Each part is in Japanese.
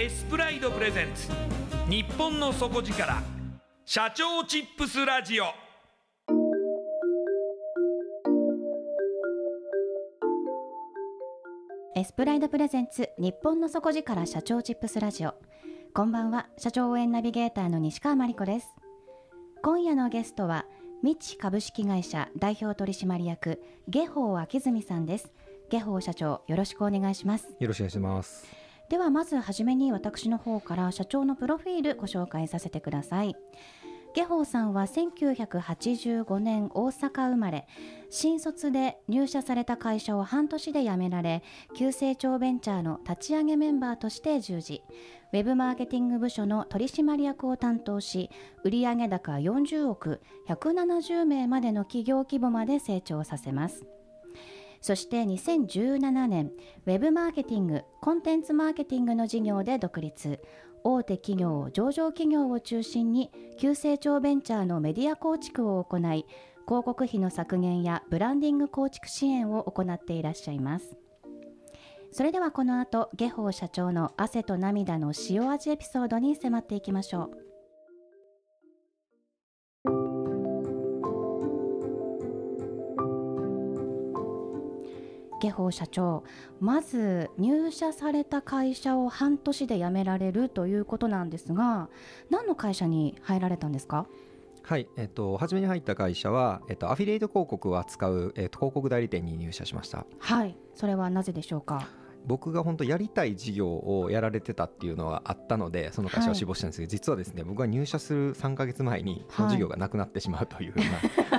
エスプライドプレゼンツ。日本の底力。社長チップスラジオ。エスプライドプレゼンツ。日本の底力。社長チップスラジオ。こんばんは。社長応援ナビゲーターの西川真理子です。今夜のゲストは。ミッチ株式会社。代表取締役。下法明住さんです。下法社長よろしくお願いします。よろしくお願いしますではまずはじめに私の方から社長のプロフィールご紹介させてください。下法さんは1985年大阪生まれ。新卒で入社された会社を半年で辞められ急成長ベンチャーの立ち上げメンバーとして従事。ウェブマーケティング部署の取締役を担当し売上高40億170名までの企業規模まで成長させます。そして2017年ウェブマーケティングコンテンツマーケティングの事業で独立。大手企業上場企業を中心に急成長ベンチャーのメディア構築を行い広告費の削減やブランディング構築支援を行っていらっしゃいます。それではこの後下法社長の汗と涙の塩味エピソードに迫っていきましょう。下法社長まず入社された会社を半年で辞められるということなんですが何の会社に入られたんですか？はい、えっと、初めに入った会社は、えっと、アフィリエイト広告を扱う、えっと、広告代理店に入社しました。はいそれはなぜでしょうか？僕が本当やりたい事業をやられてたっていうのはあったのでその会社を志望したんですけど、はい、実はですね僕が入社する3か月前にその事業がなくなってしまうというような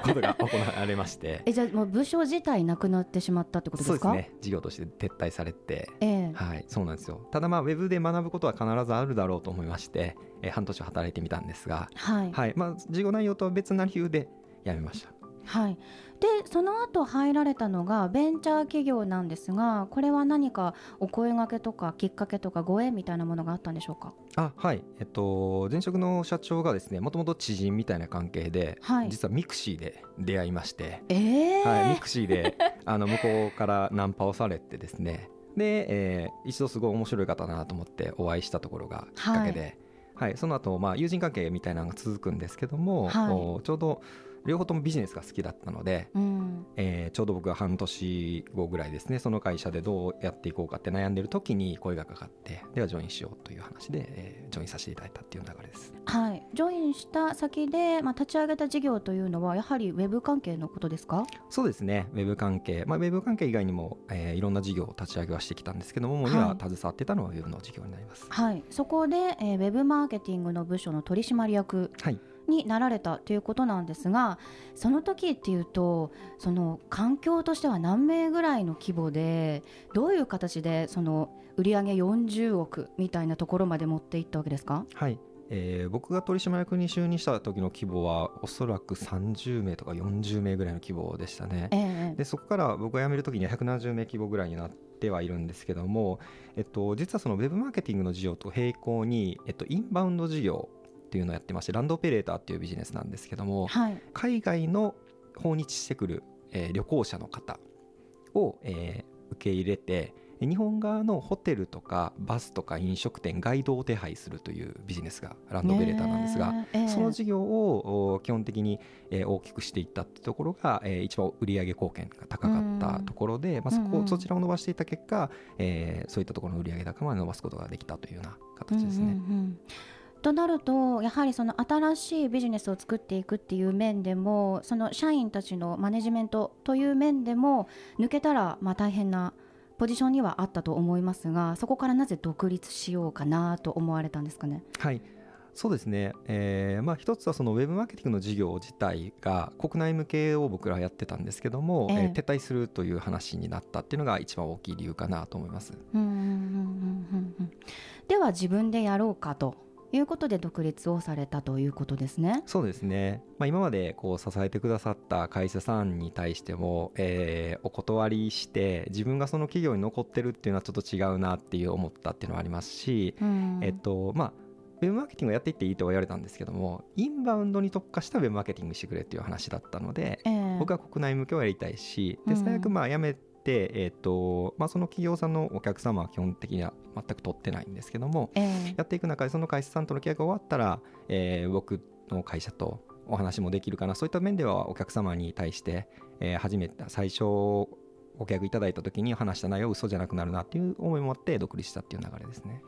ことが行われまして。えじゃあもう部署自体なくなってしまったってことですか？そうですね。事業として撤退されて、えー、はいそうなんですよ。ただまあウェブで学ぶことは必ずあるだろうと思いまして、えー、半年働いてみたんですが、はい。はいまあ、事業内容とは別な理由で辞めました。はい、でその後入られたのがベンチャー企業なんですがこれは何かお声がけとかきっかけとかご縁みたいなものがあったんでしょうか？あはい。えっと前職の社長がですねもともと知人みたいな関係で、はい、実はミクシーで出会いまして、えー。はい、ミクシーであの向こうからナンパをされてですね。で、えー、一度すごい面白い方だなと思ってお会いしたところがきっかけで、はい、はい、その後まあ友人関係みたいなのが続くんですけども、はい、ちょうど両方ともビジネスが好きだったので、うん。えーちょうど僕が半年後ぐらいですねその会社でどうやっていこうかって悩んでる時に声がかかってではジョインしようという話で、えージョインさせていただいたっていう流れです。はい、ジョインした先で、まあ、立ち上げた事業というのはやはりウェブ関係のことですか？そうですね。ウェブ関係、まあ、ウェブ関係以外にも、えーいろんな事業を立ち上げはしてきたんですけども、はい。今携わってたのはウェブの事業になります。はい。そこで、えーウェブマーケティングの部署の取締役はいになられたということなんですがその時っていうとその環境としては何名ぐらいの規模でどういう形でその売上40億みたいなところまで持っていったわけですか？はい。えー僕が取締役に就任した時の規模はおそらく30名とか40名ぐらいの規模でしたね。ええでそこから僕が辞める時には170名規模ぐらいになってはいるんですけども、えっと、実はそのウェブマーケティングの事業と並行に、えっと、インバウンド事業っていうのをやってましてランドオペレーターっていうビジネスなんですけどもはい。海外の訪日してくる、えー旅行者の方を、えー受け入れて日本側のホテルとかバスとか飲食店ガイドを手配するというビジネスがランドオペレーターなんですが、ねえええその事業をお基本的に、えー大きくしていったってところが、えー一番売上貢献が高かったところで、まあ、そこ、そちらを伸ばしていった結果、えーそういったところの売上高まで伸ばすことができたというような形ですね。うんうんうんとなるとやはりその新しいビジネスを作っていくっていう面でもその社員たちのマネジメントという面でも抜けたらまあ大変なポジションにはあったと思いますがそこからなぜ独立しようかなと思われたんですかね？はい。そうですね、えーまあ、一つはそのウェブマーケティングの事業自体が国内向けを僕らはやってたんですけども、ええ。えー撤退するという話になったっていうのが一番大きい理由かなと思います。では自分でやろうかということで独立をされたということですね。そうですね、まあ、今までこう支えてくださった会社さんに対しても、えーお断りして自分がその企業に残ってるっていうのはちょっと違うなっていう思ったっていうのはありますし、うん。えっとまあウェブマーケティングをやっていっていいとは言われたんですけどもインバウンドに特化したウェブマーケティングしてくれっていう話だったので、ええ。僕は国内向けをやりたいしうん。で最悪まあ辞めて、えっとまあ、その企業さんのお客様は基本的には全く取ってないんですけどもええ。やっていく中でその会社さんとの契約が終わったら、えー僕の会社とお話もできるかなそういった面ではお客様に対して、えー初めて最初ご契約いただいた時に話した内容嘘じゃなくなるなっていう思いもあって独立したっていう流れですね。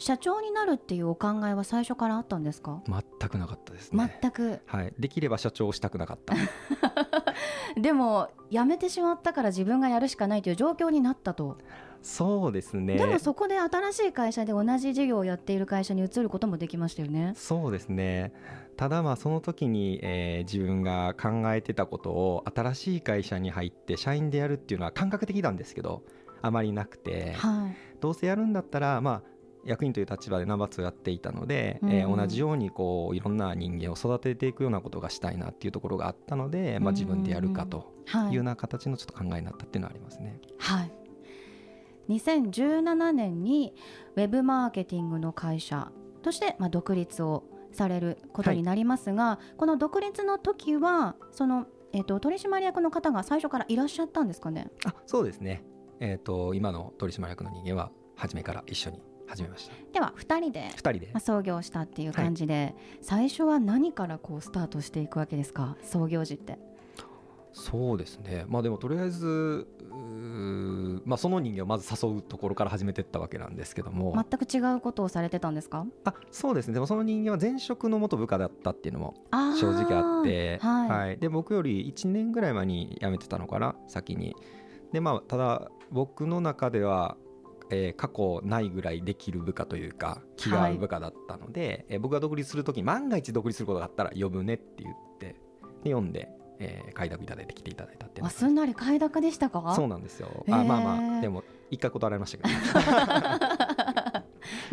社長になるっていうお考えは最初からあったんですか？全くなかったですね、全く。はい、できれば社長をしたくなかった でも辞めてしまったから自分がやるしかないという状況になったと、そうですね。でもそこで新しい会社で同じ事業をやっている会社に移ることもできましたよね。そうですね。ただまあその時に、えー自分が考えてたことを新しい会社に入って社員でやるっていうのは感覚的なんですけどあまりなくて。はい。どうせやるんだったらまあ役員という立場でナンバー2をやっていたので、うん。えー同じようにこういろんな人間を育てていくようなことがしたいなっていうところがあったので、まあ、自分でやるかとはい。いうような形のちょっと考えになったっていうのはありますね。はい。2017年にウェブマーケティングの会社として、まあ、独立をされることになりますが、この独立の時はその、えー、と取締役の方が最初からいらっしゃったんですかね？あそうですね、えー、と今の取締役の人間は初めから一緒に始めました。では2人で2人で。まあ創業したっていう感じで、最初は何からこうスタートしていくわけですか？創業時って。そうですね。まあでもとりあえずまあ、その人間をまず誘うところから始めていったわけなんですけども、全く違うことをされてたんですか？あそうですね。でもその人間は前職の元部下だったっていうのも正直あって。はい。で僕より1年ぐらい前に辞めてたのかな？先に。でまあただ僕の中では、えー過去ないぐらいできる部下というか気が合う部下だったので、えー僕が独立する時万が一独立することがあったら呼ぶねって言ってで読んで、えー快諾いただいて来ていただいたってあす。んなり快諾でしたか？そうなんですよ、へー。あまあまあでも一回断られましたけど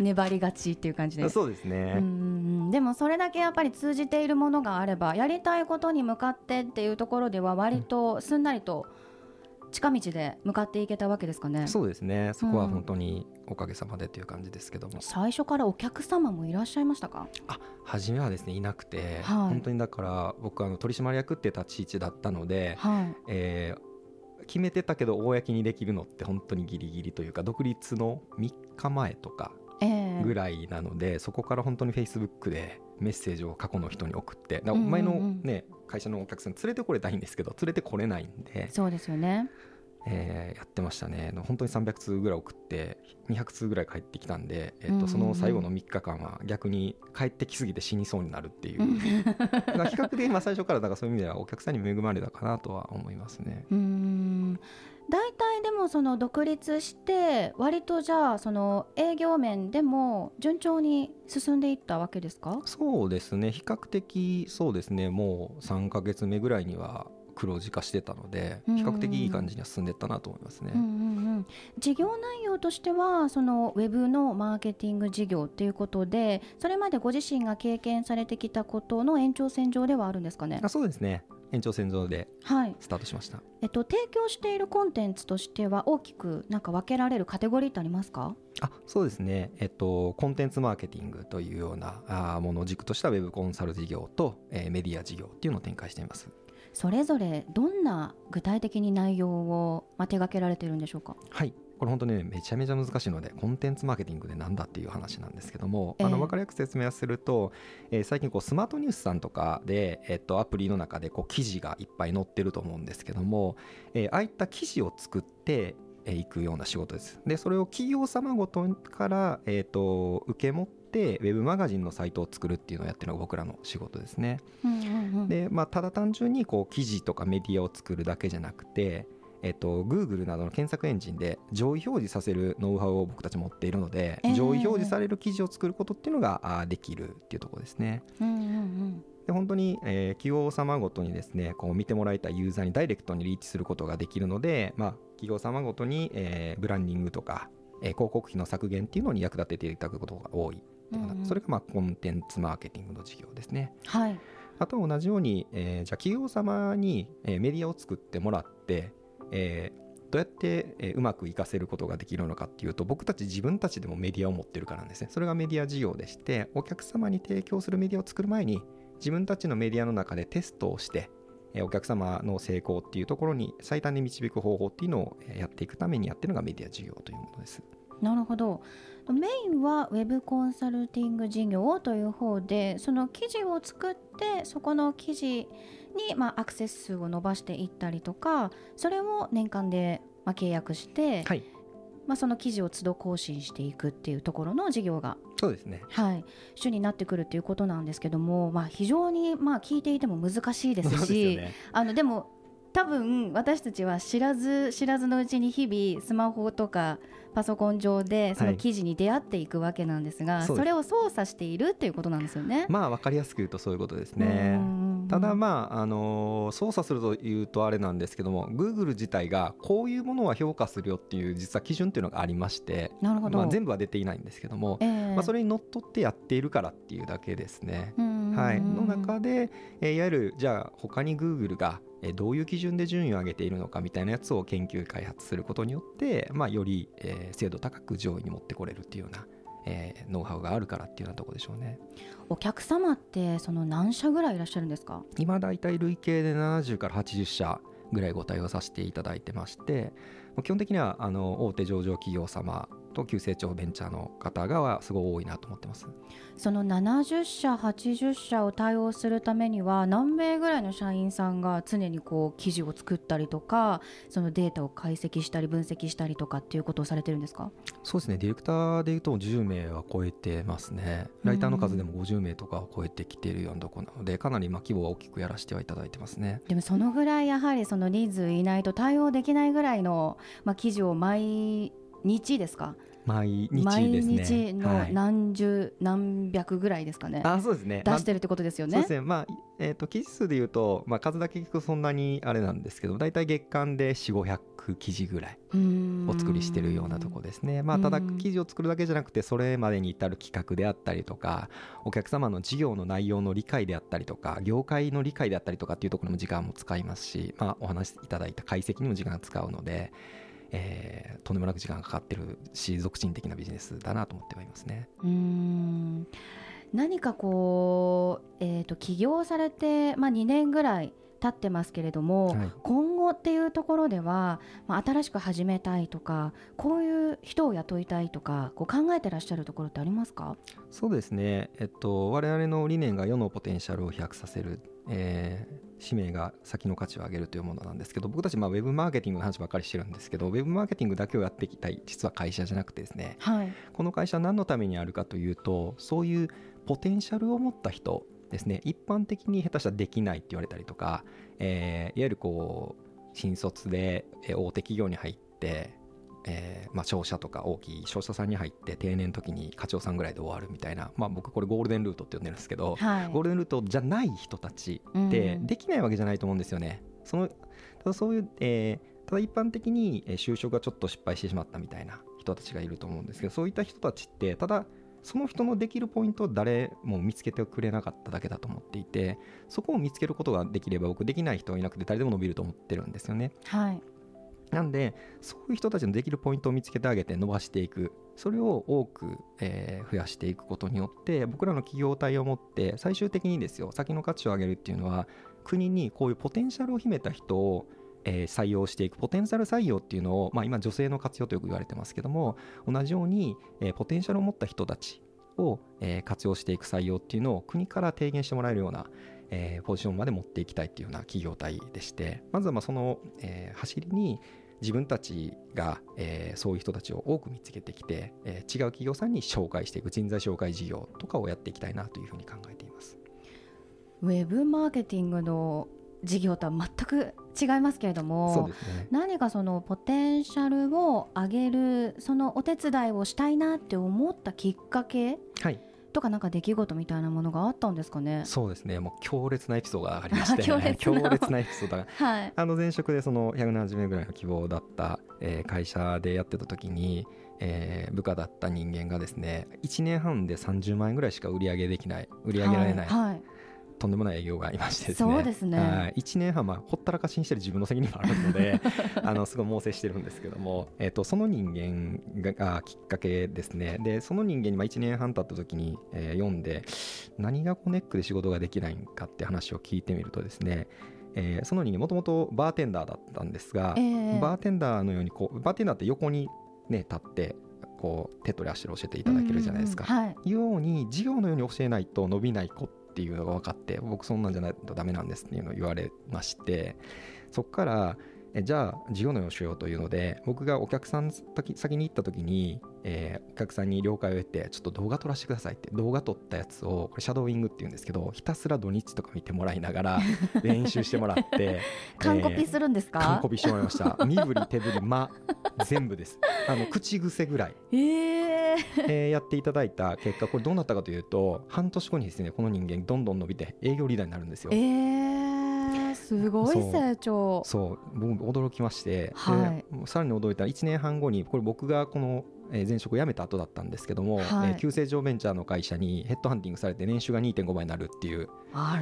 粘りがちっていう感じで。そうですね、うんうんうん。でもそれだけやっぱり通じているものがあればやりたいことに向かってっていうところでは割とすんなりと近道で向かっていけたわけですかね。そうですね。そこは本当におかげさまでという感じですけども、最初からお客様もいらっしゃいましたか？あ初めはですねいなくて、はい。本当にだから僕あの取締役って立ち位置だったので、はい。えー決めてたけど公にできるのって本当にギリギリというか独立の3日前とかええぐらいなので、そこから本当にフェイスブックでメッセージを過去の人に送ってだからうんうんうん。前の、ね、会社のお客さん連れてこれたいんですけど連れてこれないんで、そうですよね。えーやってましたね。本当に300通ぐらい送って200通ぐらい帰ってきたんで、えっうんうんうん。とその最後の3日間は逆に帰ってきすぎて死にそうになるっていう。だから比較的まあ最初からだからそういう意味ではお客さんに恵まれたかなとは思いますね。うーん大体でもその独立して割とじゃあその営業面でも順調に進んでいったわけですか？そうですね。比較的そうですね。もう3ヶ月目ぐらいには黒字化してたのでうん。比較的いい感じには進んでったなと思いますね。うんうんうん、事業内容としてはそのウェブのマーケティング事業っていうことでそれまでご自身が経験されてきたことの延長線上ではあるんですかね？あそうですね延長線上ではい、スタートしました。えっと、提供しているコンテンツとしては大きくなんか分けられるカテゴリーってありますか？あそうですね、えっと、コンテンツマーケティングというようなあーものを軸としたウェブコンサル事業と、えーメディア事業っていうのを展開しています。それぞれどんな具体的に内容を、まあ、手掛けられているんでしょうか？はいこれ本当にねめちゃめちゃ難しいのでコンテンツマーケティングでなんだっていう話なんですけども、ええあの分かりやすく説明をすると、えー最近こうスマートニュースさんとかで、えっと、アプリの中でこう記事がいっぱい載ってると思うんですけども、えーああいった記事を作ってえーいくような仕事です。でそれを企業様ごとから、えー、と受け持ってウェブマガジンのサイトを作るっていうのをやってるのが僕らの仕事ですね。うんうんうんで、まあ、ただ単純にこう記事とかメディアを作るだけじゃなくて、えっと、Google などの検索エンジンで上位表示させるノウハウを僕たち持っているので、ええ上位表示される記事を作ることっていうのができるっていうところですね。うんうんうんで本当に、えー企業様ごとにですねこう見てもらいたいユーザーにダイレクトにリーチすることができるので、まあ、企業様ごとに、えーブランディングとか、えー広告費の削減っていうのに役立てていただくことが多いうんうんそれがまあコンテンツマーケティングの事業ですね。はいあとは同じように、えーじゃあ企業様に、えーメディアを作ってもらって、えーどうやって、えーうまく活かせることができるのかっていうと僕たち自分たちでもメディアを持ってるからなんですね。それがメディア事業でしてお客様に提供するメディアを作る前に自分たちのメディアの中でテストをして、えお客様の成功っていうところに最短で導く方法っていうのをやっていくためにやってるのがメディア事業というものです。なるほど。メインはウェブコンサルティング事業という方でその記事を作ってそこの記事に、まあ、アクセス数を伸ばしていったりとかそれを年間で、まあ、契約して、はい。まあ、その記事を都度更新していくっていうところの事業が、そうですね。はい、主になってくるっていうことなんですけども、まあ、非常に、まあ、聞いていても難しいですしよね。あのでも多分私たちは知らず知らずのうちに日々スマホとかパソコン上でその記事に出会っていくわけなんですが、そうです。それを操作しているっていうことなんですよね。まあ分かりやすく言うとそういうことですね。うんただまあ、あのー操作するというとあれなんですけども Google 自体がこういうものは評価するよっていう実は基準っていうのがありまして、なるほど、まあ、全部は出ていないんですけども、ええ。まあ、それにのっとってやっているからっていうだけですね。はい、の中で、えーいわゆるじゃあ他に Google がえーどういう基準で順位を上げているのかみたいなやつを研究開発することによって、まあ、より、えー精度高く上位に持ってこれるっていうような、えーノウハウがあるからっていうようなところでしょうね。お客様ってその何社ぐらいいらっしゃるんですか？今だいたい累計で70から80社ぐらいご対応させていただいてまして基本的にはあの大手上場企業様と急成長ベンチャーの方がすごい多いなと思ってます。その70社80社を対応するためには何名ぐらいの社員さんが常にこう記事を作ったりとかそのデータを解析したり分析したりとかっていうことをされてるんですか？そうですね。ディレクターでいうと10名は超えてますね。ライターの数でも50名とかを超えてきているようなところなのでかなりまあ規模は大きくやらせてはいただいてますね。でもそのぐらいやはりその人数いないと対応できないぐらいの、まあ、記事を毎日ですか？毎日ですね。毎日のはい何十、何百ぐらいですかね。あそうですね。出してるってことですよね。そうです。ね、まあえー、と記事数でいうと、まあ、数だけ聞くとそんなにあれなんですけど大体月間で4 5 0 0記事ぐらいおお作りしてるようなところですね。まあ、ただうん記事を作るだけじゃなくてそれまでに至る企画であったりとかお客様の事業の内容の理解であったりとか業界の理解であったりとかっていうところにも時間も使いますし、まあ、お話しいただいた解析にも時間を使うので、えーとんでもなく時間がかかってるし俗人的なビジネスだなと思ってはいますね。うーん。何かこう、えー、と起業されて、まあ、2年ぐらい経ってますけれども、はい。今後っていうところでは、まあ、新しく始めたいとかこういう人を雇いたいとかこう考えてらっしゃるところってありますか？そうですね、えっと、我々の理念が世のポテンシャルを飛躍させる、えー使命が先の価値を上げるというものなんですけど僕たちまあウェブマーケティングの話ばっかりしてるんですけどウェブマーケティングだけをやっていきたい実は会社じゃなくてですね。はい。この会社は何のためにあるかというとそういうポテンシャルを持った人ですね。一般的に下手したらできないって言われたりとか、えーいわゆるこう新卒でえー大手企業に入って、えーまあ、商社とか大きい商社さんに入って定年の時に課長さんぐらいで終わるみたいな、まあ、僕これゴールデンルートって呼んでるんですけど、はいゴールデンルートじゃない人たちってうんできないわけじゃないと思うんですよね。そのただそういう、えーただ一般的にえー就職がちょっと失敗してしまったみたいな人たちがいると思うんですけどそういった人たちってただその人のできるポイントを誰も見つけてくれなかっただけだと思っていてそこを見つけることができれば僕できない人はいなくて誰でも伸びると思ってるんですよね。はいなんでそういう人たちのできるポイントを見つけてあげて伸ばしていく。それを多く、えー増やしていくことによって僕らの企業体を持って最終的にですよ先の価値を上げるっていうのは国にこういうポテンシャルを秘めた人をえー採用していく。ポテンシャル採用っていうのを、まあ、今女性の活用とよく言われてますけども同じように、えーポテンシャルを持った人たちを、えー活用していく採用っていうのを国から提言してもらえるような、えーポジションまで持っていきたいっていうような企業体でしてまずはまあその、えー走りに自分たちが、えーそういう人たちを多く見つけてきて、えー違う企業さんに紹介していく人材紹介事業とかをやっていきたいなというふうに考えています。ウェブマーケティングの事業とは全く違いますけれどもね何かそのポテンシャルを上げるそのお手伝いをしたいなって思ったきっかけはいとかなんか出来事みたいなものがあったんですかね？そうですね。もう強烈なエピソードがありまして。強烈な。強烈なエピソードが。はい。あの前職でその170名ぐらいの希望だった、えー会社でやってた時に、えー部下だった人間がですね1年半で30万円ぐらいしか売り上げできない売り上げられない、はいはいとんでもない営業がありましてですね。そうですね。はい。1年半、まあ、ほったらかしにしてる自分の責任もあるので あのすごい猛省してるんですけども、えー、とその人間ががきっかけですね。でその人間にまあ1年半経った時に、えー読んで何がこうネックで仕事ができないんかって話を聞いてみるとですねえーその人間もともとバーテンダーだったんですが、ええバーテンダーのようにこうバーテンダーって横にね立ってこう手取り足取り教えていただけるじゃないですか、うんうんうん。はい。ように授業のように教えないと伸びない子っていうのが分かって僕そんなんじゃないとダメなんですっていうのを言われましてそっからえじゃあ授業のようにしようというので僕がお客さん先先に行った時に、えーお客さんに了解を得てちょっと動画撮らせてくださいって動画撮ったやつをこれシャドーイングっていうんですけどひたすら土日とか見てもらいながら 練習してもらって 完コピするんですか、完コピしてもらいました。身振り手振り間全部です。あの口癖ぐらい。えええーやっていただいた結果これどうなったかというと半年後にですねこの人間どんどん伸びて営業リーダーになるんですよ。え。えすごい成長そう。僕驚きまして、はい。さらに驚いたら1年半後にこれ僕がこのえー前職を辞めた後だったんですけども、はい。えー旧成城ベンチャーの会社にヘッドハンティングされて年収が2.5倍になるっていう。あ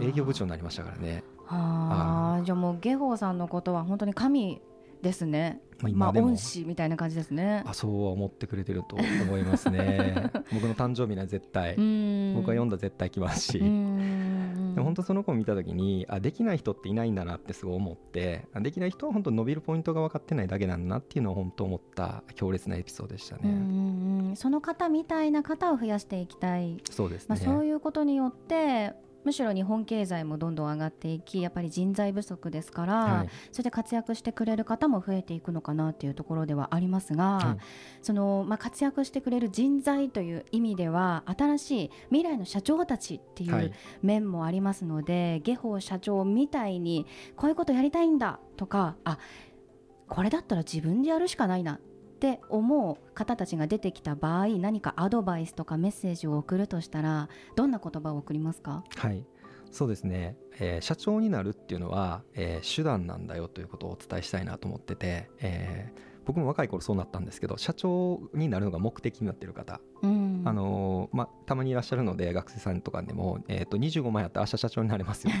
ら営業部長になりましたからね、あー。じゃあもうゲホーさんのことは本当に神ですね。まあ、恩師みたいな感じですね。あそうは思ってくれてると思いますね。僕の誕生日には絶対、僕は読んだら絶対来ますし、でも本当その子を見た時にあできない人っていないんだなってすごい思ってあできない人は本当伸びるポイントが分かってないだけなんだなっていうのを本当思った強烈なエピソードでしたね、うん。その方みたいな方を増やしていきたい、そうですね、まあ、そういうことによってむしろ日本経済もどんどん上がっていきやっぱり人材不足ですから、はい。それで活躍してくれる方も増えていくのかなっていうところではありますが、はい。そのまあ、活躍してくれる人材という意味では新しい未来の社長たちっていはい。う面もありますので、下法社長みたいにこういうことやりたいんだとかあこれだったら自分でやるしかないなって思う方たちが出てきた場合何かアドバイスとかメッセージを送るとしたらどんな言葉を送りますか？はい。そうですね、えー社長になるっていうのは、えー手段なんだよということをお伝えしたいなと思ってて、えー僕も若い頃そうなったんですけど社長になるのが目的になっている方、うん。あのーまあ、たまにいらっしゃるので学生さんとかでも、えー、と25万やったら明日社長になれますよ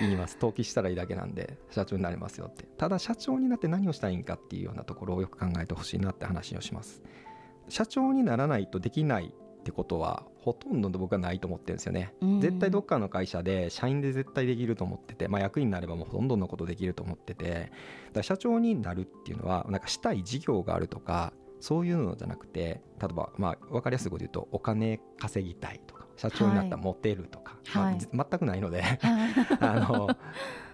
言います。登記したらいいだけなんで社長になれますよって。ただ社長になって何をしたらいいんかっていうようなところをよく考えてほしいなって話をします。社長にならないとできないってことはほとんど僕はないと思ってるんですよね、うん。絶対どっかの会社で社員で絶対できると思ってて、まあ、役員になればもうほとんどのことできると思ってて。だ社長になるっていうのはなんかしたい事業があるとかそういうのじゃなくて例えばまあ分かりやすいこと言うとお金稼ぎたいとか社長になったらモテるとか、はい。まあ全くないのではい あの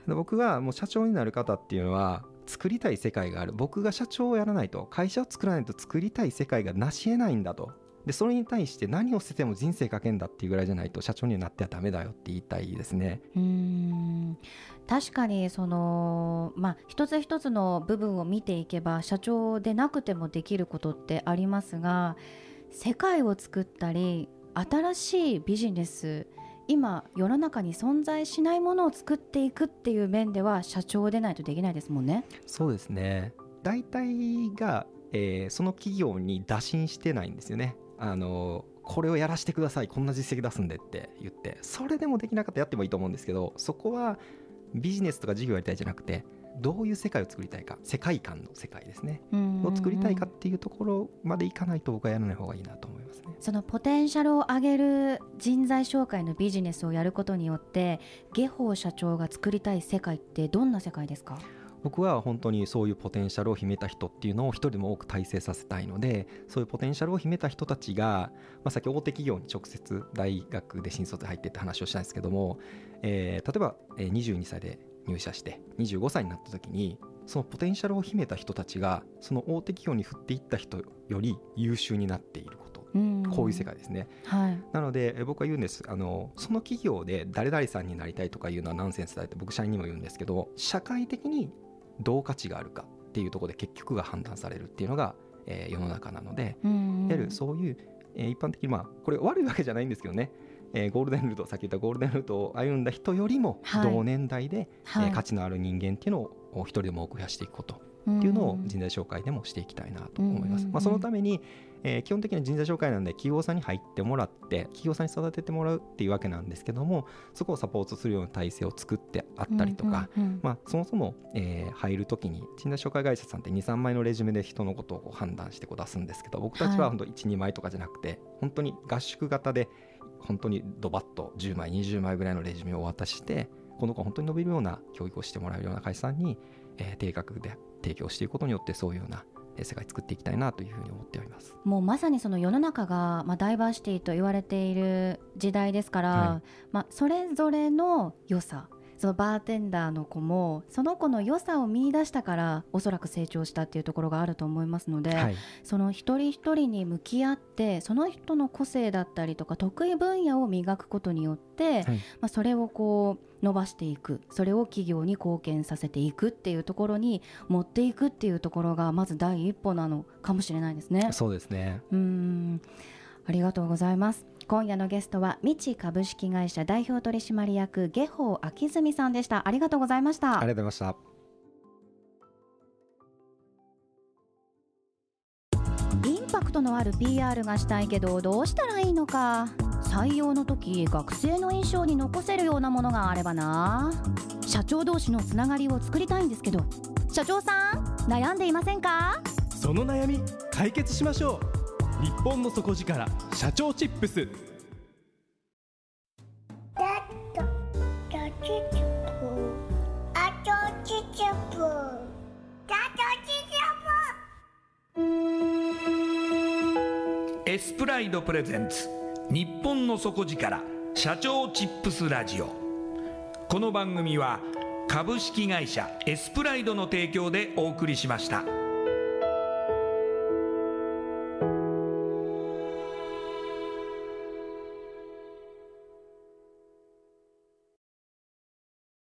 僕はもう社長になる方っていうのは作りたい世界がある。僕が社長をやらないと会社を作らないと作りたい世界が成し得ないんだと。でそれに対して何を捨てても人生かけんだっていうぐらいじゃないと社長にはなってはダメだよって言いたいですね。うーん。確かにそのまあ一つ一つの部分を見ていけば社長でなくてもできることってありますが世界を作ったり新しいビジネス今世の中に存在しないものを作っていくっていう面では社長でないとできないですもんね。そうですね。大体が、えーその企業に打診してないんですよね。あのこれをやらせてください。こんな実績出すんでって言って。それでもできなかったらやってもいいと思うんですけどそこはビジネスとか事業やりたいじゃなくてどういう世界を作りたいか世界観の世界ですね。を作りたいかっていうところまでいかないと僕はやらない方がいいなと思いますね。そのポテンシャルを上げる人材紹介のビジネスをやることによって下法社長が作りたい世界ってどんな世界ですか？僕は本当にそういうポテンシャルを秘めた人っていうのを一人でも多く体制させたいのでそういうポテンシャルを秘めた人たちが、まあ、さっき大手企業に直接大学で新卒で入ってって話をしたんですけども、えー例えばえー22歳で入社して25歳になった時にそのポテンシャルを秘めた人たちがその大手企業に振っていった人より優秀になっていること。こういう世界ですね。はい。なのでえ僕は言うんです。あのその企業で誰々さんになりたいとかいうのはナンセンスだって僕社員にも言うんですけど社会的にどう価値があるかっていうところで結局が判断されるっていうのが、えー世の中なので、いわゆるそういう、えー一般的にまあこれ悪いわけじゃないんですけどね、えーゴールデンルートさっき言ったゴールデンルートを歩んだ人よりもはい。同年代で、はい。えー価値のある人間っていうのを一人でも多く増やしていくことっていうのを人材紹介でもしていきたいなと思います。うん。まあ、そのために、えー基本的には人材紹介なんで企業さんに入ってもらって企業さんに育ててもらうっていうわけなんですけどもそこをサポートするような体制を作ってあったりとか、まあ、そもそも、えー入るときに人材紹介会社さんって23枚のレジュメで人のことを判断してこう出すんですけど僕たちはい。は本当12枚とかじゃなくて本当に合宿型で本当にドバッと10枚20枚ぐらいのレジュメをお渡ししてこの子が本当に伸びるような教育をしてもらえるような会社さんに、えー定額で提供していくことによってそういうようなえー世界作っていきたいなというふうに思っております。もうまさにその世の中が、まあ、ダイバーシティと言われている時代ですから、はまあ、それぞれの良さそのバーテンダーの子もその子の良さを見出したからおそらく成長したっていうところがあると思いますので、はい、その一人一人に向き合ってその人の個性だったりとか得意分野を磨くことによって、はい。まあ、それをこう伸ばしていく。それを企業に貢献させていくっていうところに持っていくっていうところがまず第一歩なのかもしれないですね。そうですね。うーん。ありがとうございます今夜のゲストは未知株式会社代表取締役下法秋住さんでした。ありがとうございました。ありがとうございました。インパクトのある PR がしたいけどどうしたらいいのか。採用の時学生の印象に残せるようなものがあればな。社長同士のつながりを作りたいんですけど社長さん悩んでいませんか？その悩み解決しましょう日本の底力社長チップス。だととちつぷあとちつぷだとちエスプライドプレゼンツ日本の底力社長チップスラジオ。この番組は株式会社エスプライドの提供でお送りしました。